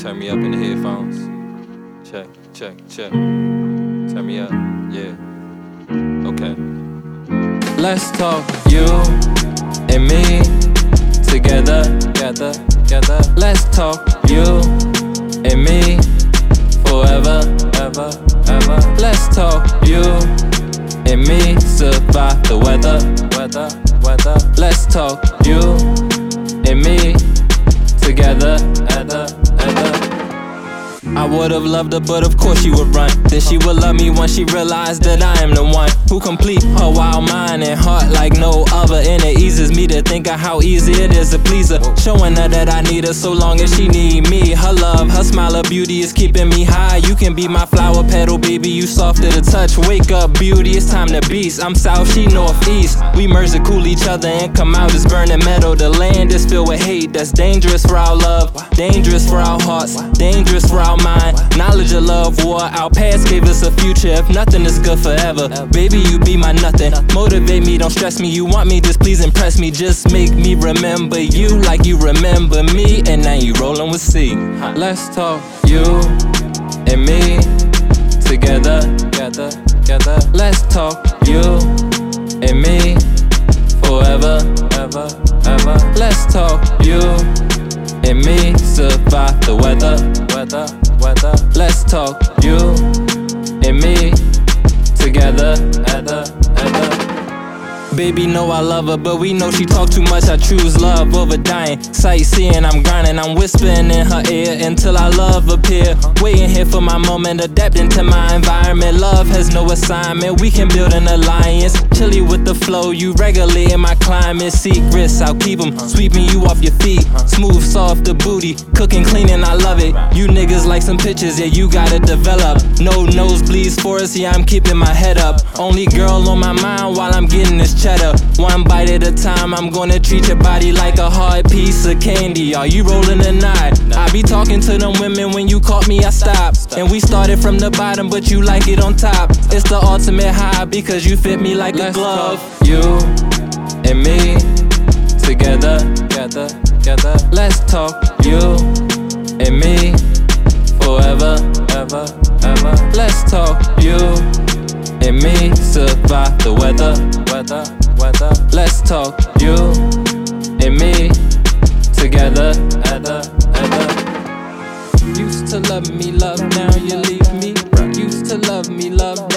Turn me up in the headphones. Check, check, check. Turn me up, yeah. Okay. Let's talk you and me together, together, together. Let's talk you and me forever, ever, ever. Let's talk you and me survive the weather, weather, weather. Let's talk you and me together. I would've loved her, but of course she would run. Then she would love me once she realized that I am the one who complete her wild mind and heart like no other. And it eases me to think of how easy it is to please her. Showing her that I need her so long as she need me. Her love, beauty is keeping me high. You can be my flower petal, baby. You soft to the touch. Wake up, beauty, it's time to beast. I'm south, she northeast. We merge to cool each other and come out as burning metal. The land is filled with hate that's dangerous for our love, dangerous for our hearts, dangerous for our mind. Knowledge of love, war, our past gave us a future. If nothing is good forever, baby, you be my nothing. Motivate me, don't stress me. You want me, just please impress me. Just make me remember you like you remember me. And now you rolling with C. Let's talk you and me together, together, together. Let's talk you and me forever, ever, ever. Let's talk you and me survive the weather, weather, weather. Let's talk you Baby, know I love her, but we know she talk too much. I choose love over dying. Sightseeing, I'm grinding, I'm whispering in her ear until I love appear. Waiting here for my moment, adapting to my environment. Love has no assignment, we can build an alliance. Chilly with the flow, you regulate my climate. Secrets, I'll keep them. Sweeping you off your feet. Smooth, soft, the booty. Cooking, cleaning, I love it. You niggas like some pictures, yeah, you gotta develop. No nosebleeds for us, yeah, I'm keeping my head up. Only girl on my mind while I'm getting this cheddar. One bite at a time, I'm gonna treat your body like a hard piece of candy. Are you rolling a knot? I be talking to them women when you caught me, I stopped. And we started from the bottom, but you like it on top. It's the ultimate high because you fit me like a glove. You and me together, together, together. Let's talk you and me forever, ever, ever. Let's talk you and me survive the weather, weather. Let's talk, you and me together. Used to love me, love now you leave me. Used to love me, love